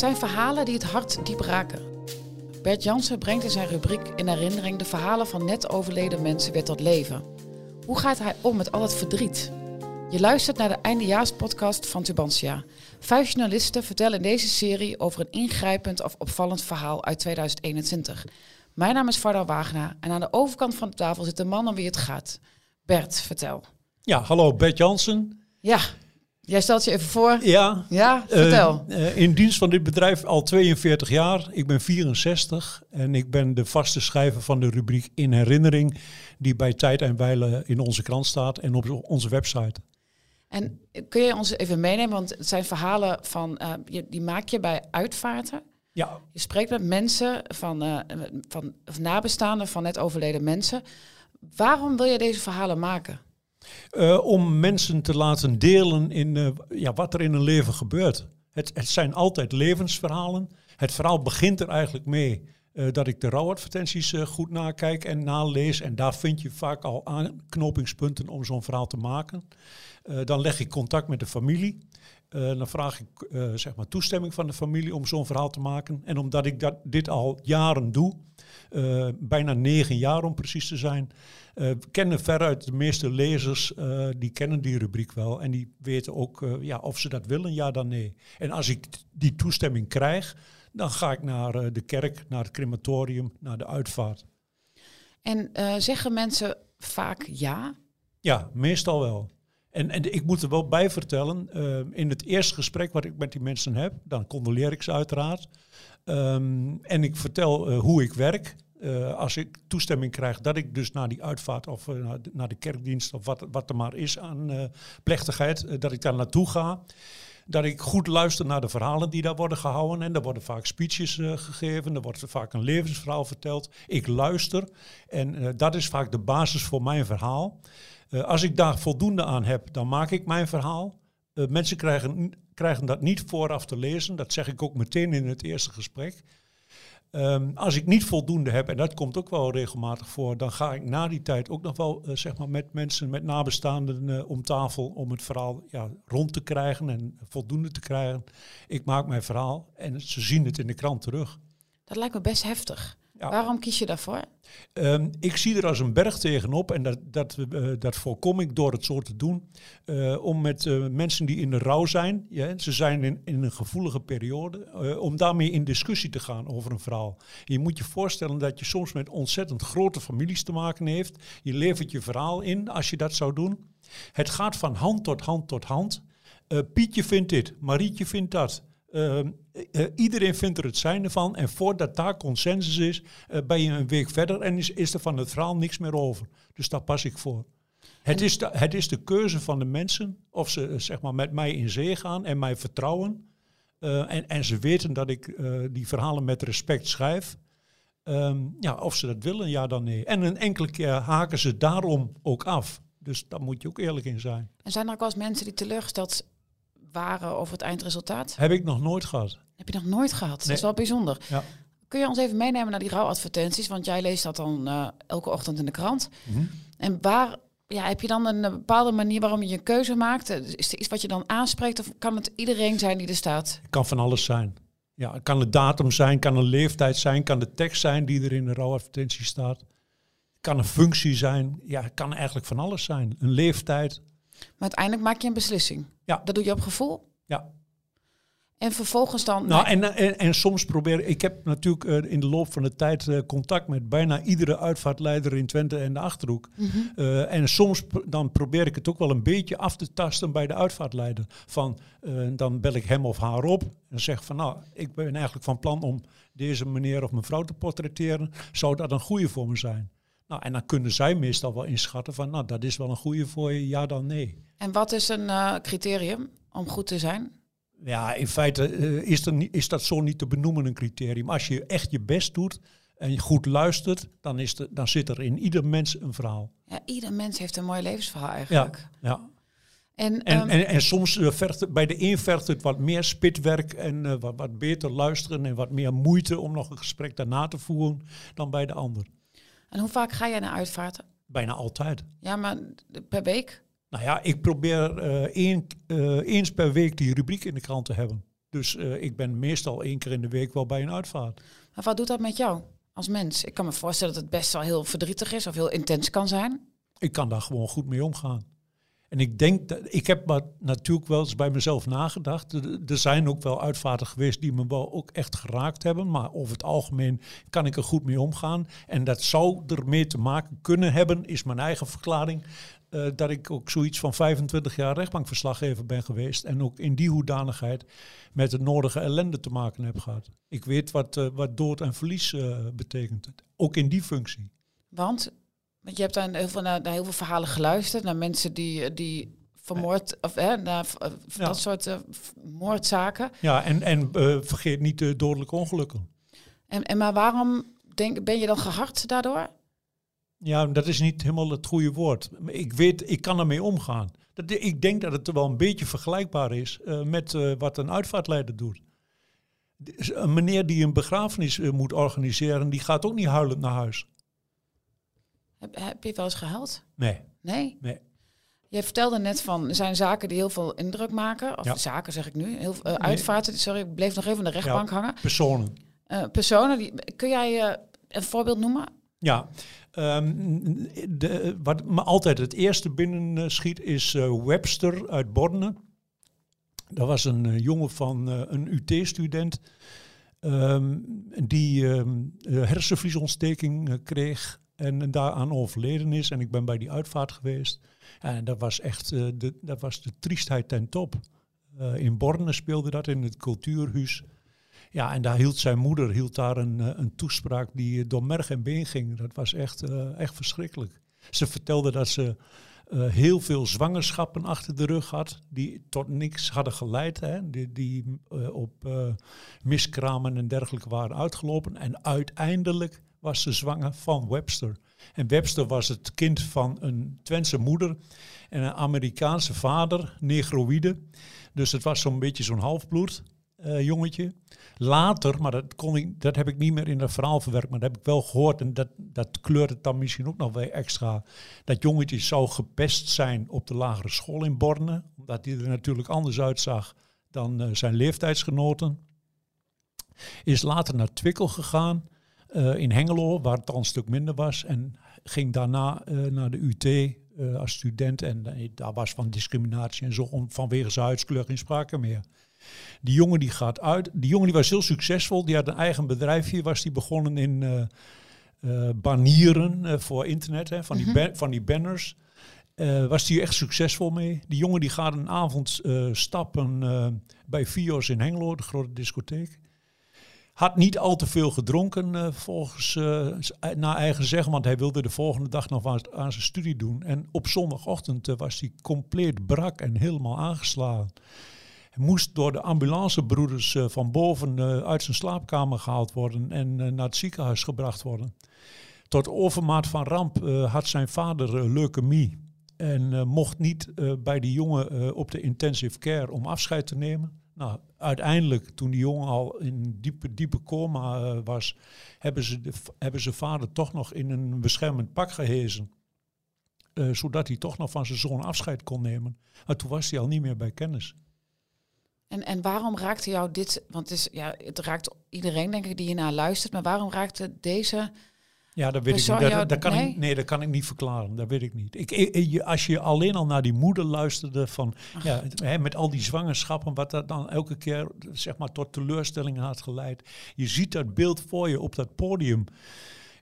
Zijn verhalen die het hart diep raken. Bert Jansen brengt in zijn rubriek in herinnering de verhalen van net overleden mensen weer tot leven. Hoe gaat hij om met al het verdriet? Je luistert naar de eindejaarspodcast van Tubantia. Vijf journalisten vertellen in deze serie over een ingrijpend of opvallend verhaal uit 2021. Mijn naam is Varda Wagenaar en aan de overkant van de tafel zit de man om wie het gaat. Bert, vertel. Ja, hallo Bert Jansen. Ja, Jij stelt je even voor. Ja. Ja, vertel. Uh, in dienst van dit bedrijf al 42 jaar. Ik ben 64 en ik ben de vaste schrijver van de rubriek In Herinnering, die bij Tijd en Weilen in onze krant staat en op onze website. En kun je ons even meenemen, want het zijn verhalen van, uh, die maak je bij uitvaarten. Ja. Je spreekt met mensen van, van of nabestaanden van net overleden mensen. Waarom wil je deze verhalen maken? Uh, om mensen te laten delen in uh, ja, wat er in hun leven gebeurt. Het, het, zijn altijd levensverhalen. Het verhaal begint er eigenlijk mee uh, dat ik de rouwadvertenties goed nakijk en nalees. En daar vind je vaak al aanknopingspunten om zo'n verhaal te maken. dan leg ik contact met de familie. Dan vraag ik zeg maar toestemming van de familie om zo'n verhaal te maken. En omdat ik dat, dit al jaren doe, bijna negen jaar om precies te zijn, kennen veruit de meeste lezers, die kennen die rubriek wel. En die weten ook ja, of ze dat willen, ja dan nee. En als ik die toestemming krijg, dan ga ik naar de kerk, naar het crematorium, naar de uitvaart. En zeggen mensen vaak ja? Ja, meestal wel. En, en ik moet er wel bij vertellen, in het eerste gesprek wat ik met die mensen heb, dan condoleer ik ze uiteraard. Um, en ik vertel hoe ik werk. Uh, als ik toestemming krijg dat ik dus naar die uitvaart of uh, naar, de, kerkdienst of wat, wat er maar is aan plechtigheid, dat ik daar naartoe ga. Dat ik goed luister naar de verhalen die daar worden gehouden. En er worden vaak speeches gegeven, er wordt vaak een levensverhaal verteld. Ik luister en dat is vaak de basis voor mijn verhaal. als ik daar voldoende aan heb, dan maak ik mijn verhaal. mensen krijgen, krijgen dat niet vooraf te lezen, dat zeg ik ook meteen in het eerste gesprek. Um, als ik niet voldoende heb, en dat komt ook wel regelmatig voor, dan ga ik na die tijd ook nog wel uh, zeg maar met mensen, met nabestaanden uh, om tafel om het verhaal ja, rond te krijgen en voldoende te krijgen. Ik maak mijn verhaal en ze zien het in de krant terug. Dat lijkt me best heftig. Ja. Waarom kies je daarvoor? Um, ik zie er als een berg tegenop en dat, dat, uh, dat voorkom ik door het zo te doen. Uh, om met uh, mensen die in de rouw zijn, ja, ze zijn in, in een gevoelige periode, om daarmee in discussie te gaan over een verhaal. Je moet je voorstellen dat je soms met ontzettend grote families te maken heeft. Je levert je verhaal in als je dat zou doen. Het gaat van hand tot hand tot hand. Pietje vindt dit, Marietje vindt dat. Uh, uh, iedereen vindt er het zijnde van. En voordat daar consensus is, uh, ben je een week verder en is, is er van het verhaal niks meer over. Dus daar pas ik voor. Het is, de, het is de keuze van de mensen of ze zeg maar, met mij in zee gaan en mij vertrouwen. en, en ze weten dat ik die verhalen met respect schrijf. Um, ja, of ze dat willen, ja dan nee. En een enkele keer haken ze daarom ook af. Dus daar moet je ook eerlijk in zijn. En zijn er ook wel eens mensen die teleurgesteld waren over het eindresultaat? Heb ik nog nooit gehad. Heb je nog nooit gehad? Nee. Dat is wel bijzonder. Ja. Kun je ons even meenemen naar die rouwadvertenties? Want jij leest dat dan uh, elke ochtend in de krant. Mhm. Mm -hmm. En waar ja, heb je dan een bepaalde manier waarom je een keuze maakt? Is er iets wat je dan aanspreekt of kan het iedereen zijn die er staat? Het kan van alles zijn. Ja, het kan de datum zijn, kan een leeftijd zijn, kan de tekst zijn die er in de rouwadvertentie staat. Het kan een functie zijn. Ja, het kan eigenlijk van alles zijn. Een leeftijd. Maar uiteindelijk maak je een beslissing. Ja. Dat doe je op gevoel? Ja. En vervolgens dan... Nou, en, en, en soms probeer ik... heb natuurlijk uh, in de loop van de tijd uh, contact met bijna iedere uitvaartleider in Twente en de Achterhoek. Mhm. Mm -hmm. uh, en soms dan probeer ik het ook wel een beetje af te tasten bij de uitvaartleider. Van, dan bel ik hem of haar op en zeg van... Nou, ik ben eigenlijk van plan om deze meneer of mevrouw te portretteren. Zou dat een goede voor me zijn? Nou, en dan kunnen zij meestal wel inschatten van, nou, dat is wel een goede voor je, ja dan nee. En wat is een uh, criterium om goed te zijn? Ja, in feite uh, is, er niet, is dat zo niet te benoemen een criterium. Als je echt je best doet en je goed luistert, dan, is de, dan zit er in ieder mens een verhaal. Ja, ieder mens heeft een mooi levensverhaal eigenlijk. Ja, ja. En, en, um, en, en, soms uh, vergt, bij de een vergt het wat meer spitwerk en uh, wat, wat beter luisteren en wat meer moeite om nog een gesprek daarna te voeren dan bij de ander. En hoe vaak ga jij naar uitvaarten? Bijna altijd. Ja, maar per week? Nou ja, ik probeer uh, één, eens per week die rubriek in de krant te hebben. Dus ik ben meestal één keer in de week wel bij een uitvaart. Maar wat doet dat met jou als mens? Ik kan me voorstellen dat het best wel heel verdrietig is of heel intens kan zijn. Ik kan daar gewoon goed mee omgaan. En ik denk dat ik heb maar natuurlijk wel eens bij mezelf nagedacht. Er zijn ook wel uitvaarten geweest die me wel ook echt geraakt hebben. Maar over het algemeen kan ik er goed mee omgaan. En dat zou ermee te maken kunnen hebben, is mijn eigen verklaring. Uh, dat ik ook zoiets van 25 jaar rechtbankverslaggever ben geweest. En ook in die hoedanigheid met het nodige ellende te maken heb gehad. Ik weet wat, uh, wat dood en verlies uh, betekent. Ook in die functie. Want want je hebt dan heel veel, naar, naar heel veel verhalen geluisterd, naar mensen die, die vermoord, of hè, naar ja. dat soort uh, moordzaken. Ja, en, en uh, vergeet niet de dodelijke ongelukken. En, en maar waarom denk, ben je dan gehard daardoor? Ja, dat is niet helemaal het goede woord. Ik weet, ik kan ermee omgaan. Dat, ik denk dat het wel een beetje vergelijkbaar is uh, met wat een uitvaartleider doet. Een meneer die een begrafenis moet organiseren, die gaat ook niet huilend naar huis. Heb, heb je wel eens gehuild? Nee. Nee? Nee. Je vertelde net van, er zijn zaken die heel veel indruk maken. Of Ja. zaken zeg ik nu. Heel, uh, uitvaarten, sorry, ik bleef nog even aan de rechtbank Ja. hangen. Personen. Uh, personen, die, kun jij uh, een voorbeeld noemen? Ja, ehm, de, wat me altijd het eerste binnen eh, schiet is eh, Webster uit Borne. Dat was een eh, jongen van eh, een UT-student ehm, die ehm, eh, hersenvliesontsteking eh, kreeg en daaraan overleden is. En ik ben bij die uitvaart geweest. En dat was echt eh, de, dat was de triestheid ten top. Eh, in Borne speelde dat in het cultuurhuis. Ja, en daar hield zijn moeder hield daar een, eh, een toespraak die door merg en been ging. Dat was echt, echt verschrikkelijk. Ze vertelde dat ze heel veel zwangerschappen achter de rug had, die tot niks hadden geleid, hè, die, die op miskramen en dergelijke waren uitgelopen. En uiteindelijk was ze zwanger van Webster. En Webster was het kind van een Twentse moeder en een Amerikaanse vader, negroïde. Dus het was zo'n beetje zo'n halfbloed eh, jongetje. Later, maar dat, kon ik, dat heb ik niet meer in dat verhaal verwerkt, maar dat heb ik wel gehoord en dat, dat kleurt het dan misschien ook nog weer extra. Dat jongetje zou gepest zijn op de lagere school in Borne, omdat hij er natuurlijk anders uitzag dan eh, zijn leeftijdsgenoten. Is later naar Twickel gegaan, eh, in Hengelo, waar het al een stuk minder was, en ging daarna eh, naar de UT eh, als student. En daar was van discriminatie en zo om, vanwege zijn huidskleur geen sprake meer. Die jongen die gaat uit. Die jongen die was heel succesvol. Die had een eigen bedrijfje. Was die begonnen in banieren voor internet. Hè, van, die ba- van die banners. Was die echt succesvol mee. Die jongen die gaat een avond stappen bij Fios in Hengelo, de grote discotheek. Had niet al te veel gedronken, eh, volgens z- naar eigen zeggen, want hij wilde de volgende dag nog wat aan zijn studie doen. En op zondagochtend was hij compleet brak en helemaal aangeslagen. Hij moest door de ambulancebroeders van boven uit zijn slaapkamer gehaald worden en naar het ziekenhuis gebracht worden. Tot overmaat van ramp had zijn vader leukemie en mocht niet bij die jongen op de intensive care om afscheid te nemen. Nou, uiteindelijk, toen die jongen al in diepe, diepe coma eh, was, hebben ze, de, hebben ze vader toch nog in een beschermend pak gehezen. Eh, zodat hij toch nog van zijn zoon afscheid kon nemen. Maar toen was hij al niet meer bij kennis. En, en waarom raakte jou dit, want het, is, ja, het raakt iedereen denk ik die hiernaar luistert, maar waarom raakte deze, Ja, dat weet ik niet. Dat, kan nee? ik, nee, dat kan ik niet verklaren. Dat weet ik niet. Ik, als je alleen al naar die moeder luisterde van, ja, hè, met al die zwangerschappen, wat dat dan elke keer zeg maar, tot teleurstellingen had geleid. Je ziet dat beeld voor je op dat podium.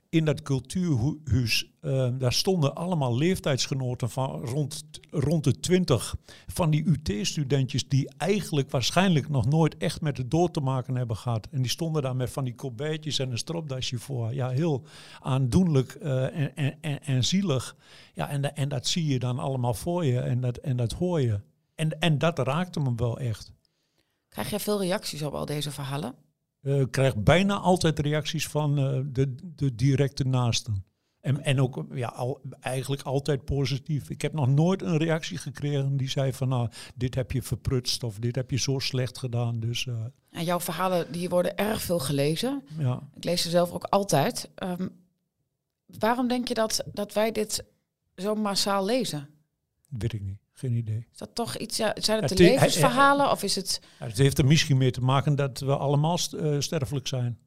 In dat cultuurhuis, uh, daar stonden allemaal leeftijdsgenoten van rond, rond de twintig van die UT-studentjes die eigenlijk waarschijnlijk nog nooit echt met het dood te maken hebben gehad. En die stonden daar met van die kobijtjes en een stropdasje voor. Ja, heel aandoenlijk uh, en, en, en, zielig. Ja, en, en dat zie je dan allemaal voor je en dat, en dat hoor je. En, en dat raakte me wel echt. Krijg jij veel reacties op al deze verhalen? Uh, krijg bijna altijd reacties van uh, de, de directe naasten. En, en ook ja, al, eigenlijk altijd positief. Ik heb nog nooit een reactie gekregen die zei van nou, dit heb je verprutst of dit heb je zo slecht gedaan. Dus, uh, en jouw verhalen die worden erg veel gelezen. Ja. Ik lees ze zelf ook altijd. Um, waarom denk je dat, dat wij dit zo massaal lezen? Weet ik niet. Geen idee. Is dat toch iets? Ja, zijn het de levensverhalen of is het? Het heeft er misschien mee te maken dat we allemaal st uh, sterfelijk zijn.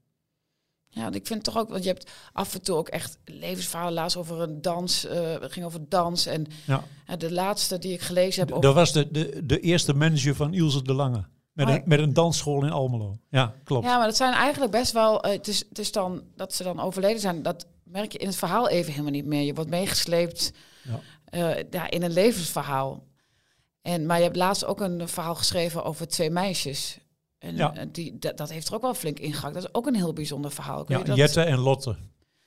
Ja, ik vind toch ook, want je hebt af en toe ook echt levensverhalen laatst over een dans. Uh, het ging over dans. En ja. de laatste die ik gelezen heb. Over... Dat was de, de, de eerste manager van Ilse de Lange. Met, een, met een dansschool in Almelo. Ja, klopt. Ja, maar dat zijn eigenlijk best wel. Uh, het, is, het is dan dat ze dan overleden zijn. Dat merk je in het verhaal even helemaal niet meer. Je wordt meegesleept. Ja uh, ja, in een levensverhaal. En, maar je hebt laatst ook een verhaal geschreven over twee meisjes. En ja. Eh, die, dat, dat, heeft er ook wel flink ingehakt. Dat is ook een heel bijzonder verhaal. ja, dat... Jette en Lotte.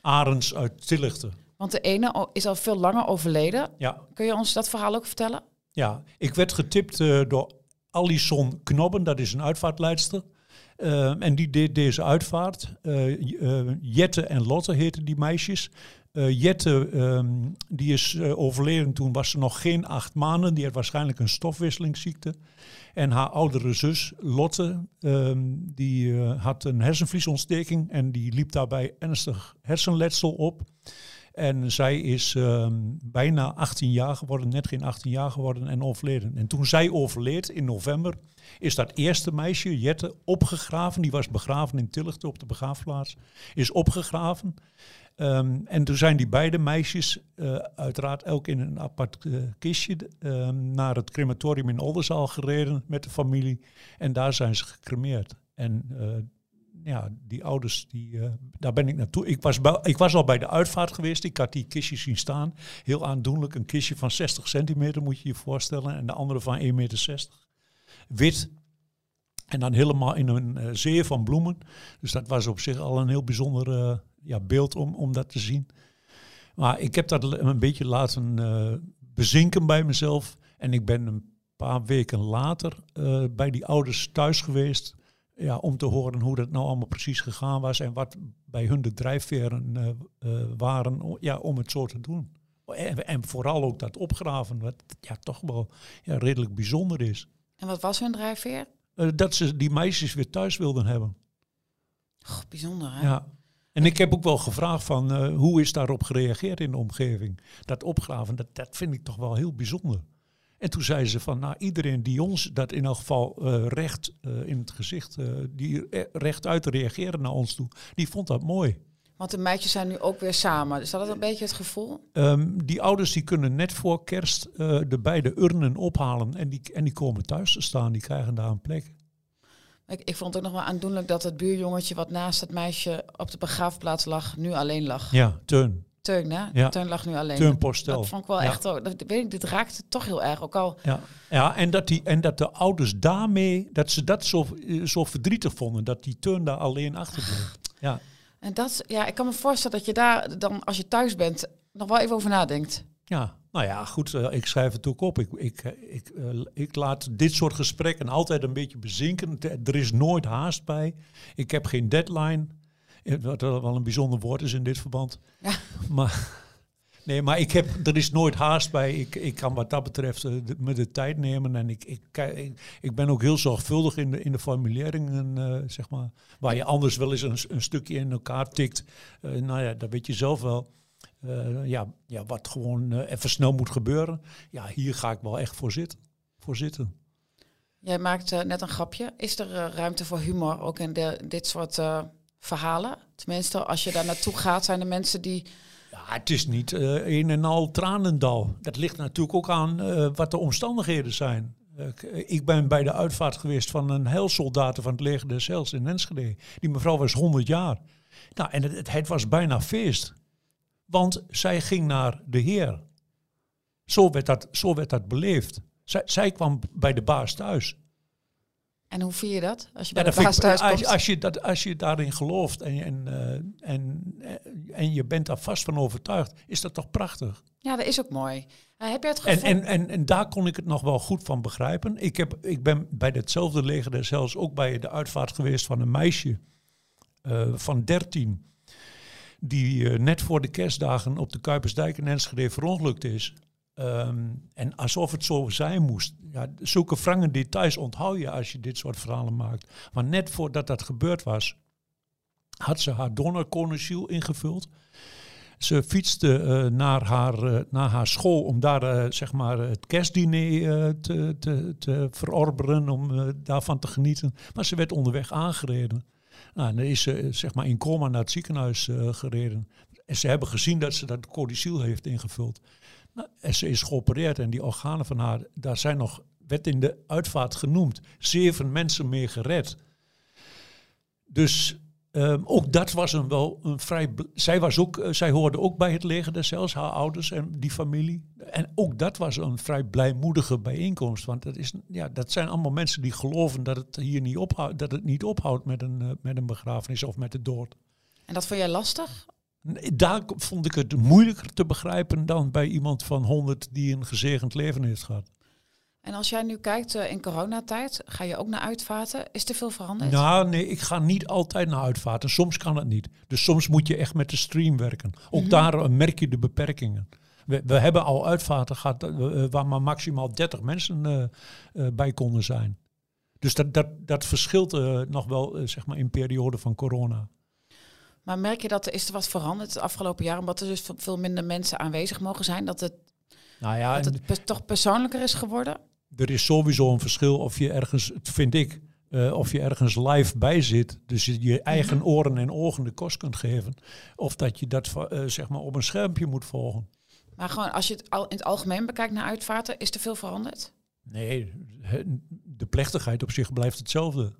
Arends uit Tillichten. Want de ene is al veel langer overleden. Ja. Kun je ons dat verhaal ook vertellen? Ja, ik werd getipt uh, door Alison Knobben, dat is een uitvaartleidster. Uh, en die deed deze uitvaart. Uh, Jette en Lotte heten die meisjes. Uh, Jette, um, die is uh, overleden toen was ze nog geen acht maanden. Die had waarschijnlijk een stofwisselingsziekte. En haar oudere zus, Lotte, um, die uh, had een hersenvliesontsteking en die liep daarbij ernstig hersenletsel op. En zij is um, bijna 18 jaar geworden, net geen 18 jaar geworden en overleden. En toen zij overleed in november, is dat eerste meisje, Jette, opgegraven. Die was begraven in Tillichten op de begraafplaats. Is opgegraven. Um, en toen zijn die beide meisjes, uh, uiteraard elk in een apart uh, kistje, um, naar het crematorium in Oldenzaal gereden met de familie. En daar zijn ze gecremeerd. En uh, ja, die ouders, die, daar ben ik naartoe. Ik was, bij, ik was al bij de uitvaart geweest. Ik had die kistjes zien staan. Heel aandoenlijk. Een kistje van 60 centimeter moet je je voorstellen. En de andere van 1,60 meter. Wit. En dan helemaal in een zee van bloemen. Dus dat was op zich al een heel bijzonder ja, beeld om, om dat te zien. Maar ik heb dat een beetje laten uh, bezinken bij mezelf. En ik ben een paar weken later uh, bij die ouders thuis geweest. Ja, om te horen hoe dat nou allemaal precies gegaan was. En wat bij hun de drijfveren uh, waren ja, om het zo te doen. En, en, vooral ook dat opgraven, wat ja, toch wel ja, redelijk bijzonder is. En wat was hun drijfveer? dat ze die meisjes weer thuis wilden hebben. Oh, bijzonder hè? Ja. En ik heb ook wel gevraagd van uh, hoe is daarop gereageerd in de omgeving. Dat opgraven, dat, dat vind ik toch wel heel bijzonder. En toen zeiden ze van, nou iedereen die ons dat in elk geval uh, recht uh, in het gezicht, die recht uit reageren naar ons toe, die vond dat mooi. Want de meisjes zijn nu ook weer samen. Is dat een beetje het gevoel? Um, die ouders die kunnen net voor kerst de beide urnen ophalen en die, en die komen thuis te staan. Die krijgen daar een plek. Ik, ik vond het ook nog wel aandoenlijk dat het buurjongetje wat naast het meisje op de begraafplaats lag, nu alleen lag. Ja, Teun. Teun, hè? Ja. Teun lag nu alleen. Teun Postel. Dat vond ik wel ja. echt, dat, weet ik, dit raakte toch heel erg. Ook al. Ja, ja en, dat die, en dat de ouders daarmee, dat ze dat zo, zo verdrietig vonden, dat die Teun daar alleen achterbleef. Ja. En dat, ja, ik kan me voorstellen dat je daar dan, als je thuis bent, nog wel even over nadenkt. Ja, nou ja, goed, uh, ik schrijf het ook op. Ik, ik, ik, uh, ik laat dit soort gesprekken altijd een beetje bezinken. Er is nooit haast bij. Ik heb geen deadline. Wat wel een bijzonder woord is in dit verband. Ja. Maar, nee, maar ik heb, er is nooit haast bij. Ik, ik kan wat dat betreft uh, de, me de tijd nemen. En ik, ik, ik, ik ben ook heel zorgvuldig in de, in de formuleringen, zeg maar. Waar je anders wel eens een, een stukje in elkaar tikt. nou ja, dat weet je zelf wel. Uh, ja, ja, wat gewoon uh, even snel moet gebeuren. Ja, hier ga ik wel echt voor zitten. Voor zitten. Jij maakt uh, net een grapje. Is er ruimte voor humor ook in de, dit soort verhalen? Tenminste, als je daar naartoe gaat, zijn er mensen die... Ja, het is niet een en al tranendal. Dat ligt natuurlijk ook aan wat de omstandigheden zijn. ik ben bij de uitvaart geweest van een heilsoldaten van het leger des Heils in Enschede. Die mevrouw was 100 jaar. Nou, en het, het was bijna feest. Want zij ging naar de Heer. Zo werd dat, zo werd dat beleefd. Zij, zij kwam bij de baas thuis. En hoe vier je dat? Als je bij Ja, de baas vind ik- als, als, je dat, als je daarin gelooft en, en, eh, en, eh, en je bent daar vast van overtuigd, is dat toch prachtig? Ja, dat is ook mooi. Eh, heb je het En, gevoel... en, en, en daar kon ik het nog wel goed van begrijpen. Ik, heb, ik ben bij hetzelfde leger zelfs ook bij de uitvaart geweest van een meisje van 13. Die eh, net voor de kerstdagen op de Kuipersdijk in Enschede verongelukt is. Ehm, en alsof het zo zijn moest. Ja, zulke wrange details onthoud je als je dit soort verhalen maakt. Maar net voordat dat gebeurd was, had ze haar donorconeciel ingevuld. Ze fietste eh, naar, haar, eh, naar haar school om daar zeg maar het kerstdiner te, te, te verorberen, om daarvan te genieten. Maar ze werd onderweg aangereden. Nou, en dan is ze eh, zeg maar in coma naar het ziekenhuis eh, gereden. En ze hebben gezien dat ze dat codiciel heeft ingevuld. Nou, en ze is geopereerd en die organen van haar, daar zijn nog, werd in de uitvaart genoemd, zeven mensen mee gered. Dus ehm, ook dat was een wel een vrij. Zij, was ook, eh, zij hoorde ook bij het leger des Heils, haar ouders en die familie. En ook dat was een vrij blijmoedige bijeenkomst. Want dat, is, ja, dat zijn allemaal mensen die geloven dat het hier niet ophoudt, dat het niet ophoudt met een, eh, met een begrafenis of met de dood. En dat vond jij lastig? Daar vond ik het moeilijker te begrijpen dan bij iemand van 100 die een gezegend leven heeft gehad. En als jij nu kijkt eh, in coronatijd, ga je ook naar uitvaarten? Is er veel veranderd? Nou, nee, ik ga niet altijd naar uitvaarten. Soms kan het niet. Dus soms moet je echt met de stream werken. Ook daar eh, merk je de beperkingen. We, we hebben al uitvaarten gehad eh, waar maar maximaal 30 mensen bij konden zijn. Dus dat, dat, dat verschilt nog wel zeg maar in periode van corona. Maar merk je dat er is er wat veranderd het afgelopen jaar, omdat er dus veel minder mensen aanwezig mogen zijn, dat het, Nou ja, dat het toch persoonlijker is geworden? Er is sowieso een verschil of je ergens, vind ik, eh, of je ergens live bij zit. Dus je je eigen oren en ogen de kost kunt geven. Of dat je dat eh, zeg maar op een schermpje moet volgen. Maar gewoon als je het al in het algemeen bekijkt naar uitvaarten, is er veel veranderd? Nee, de plechtigheid op zich blijft hetzelfde.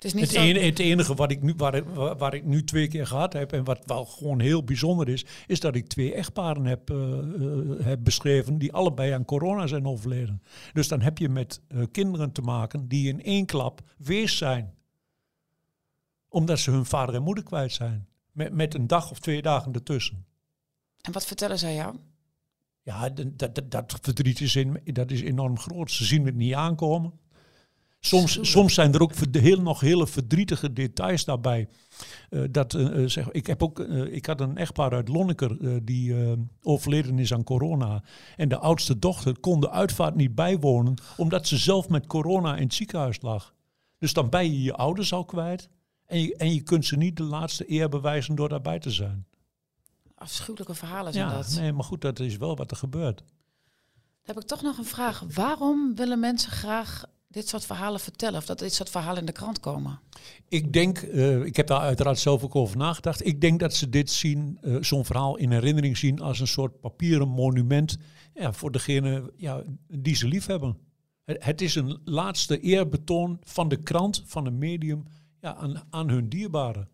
Het is niet Het, zo... ene, het enige wat ik nu, waar, waar, waar ik nu twee keer gehad heb en wat wel gewoon heel bijzonder is, is dat ik twee echtparen heb, eh, eh, heb beschreven die allebei aan corona zijn overleden. Dus dan heb je met eh, kinderen te maken die in één klap wees zijn. Omdat ze hun vader en moeder kwijt zijn. Met, met een dag of twee dagen ertussen. En wat vertellen zij jou? Ja, dat, dat, dat verdriet is, in, dat is enorm groot. Ze zien het niet aankomen. Soms, soms zijn er ook heel, nog hele verdrietige details daarbij. Eh, dat, eh, eh, zeg, ik, heb ook, ik had een echtpaar uit Lonneker die overleden is aan corona. En de oudste dochter kon de uitvaart niet bijwonen, omdat ze zelf met corona in het ziekenhuis lag. Dus dan ben je je ouders al kwijt. En je, en je kunt ze niet de laatste eer bewijzen door daarbij te zijn. Afschuwelijke verhalen zijn Ja, dat. nee, maar goed, dat is wel wat er gebeurt. Dan heb ik toch nog een vraag. Waarom willen mensen graag dit soort verhalen vertellen? Of dat dit soort verhalen in de krant komen? Ik denk, eh, ik heb daar uiteraard zelf ook over nagedacht. Ik denk dat ze dit zien, eh, zo'n verhaal in herinnering zien als een soort papieren monument ja, voor degene ja, die ze lief hebben. Het, het is een laatste eerbetoon van de krant, van een medium, ja, aan, aan hun dierbaren.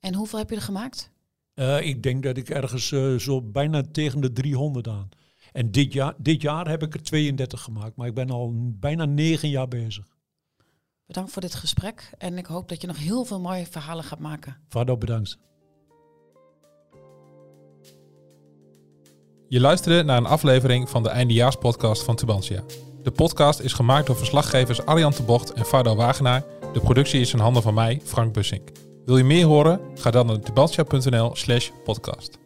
En hoeveel heb je er gemaakt? Eh, ik denk dat ik ergens zo bijna tegen de 300 aan. En dit jaar, dit jaar heb ik er 32 gemaakt, maar ik ben al bijna negen jaar bezig. Bedankt voor dit gesprek. En ik hoop dat je nog heel veel mooie verhalen gaat maken. Vado, bedankt. Je luisterde naar een aflevering van de eindejaarspodcast van Tubantia. De podcast is gemaakt door verslaggevers Arjan de Bocht en Fardo Wagenaar. De productie is in handen van mij, Frank Bussink. Wil je meer horen? Ga dan naar tubantia.nl slash podcast.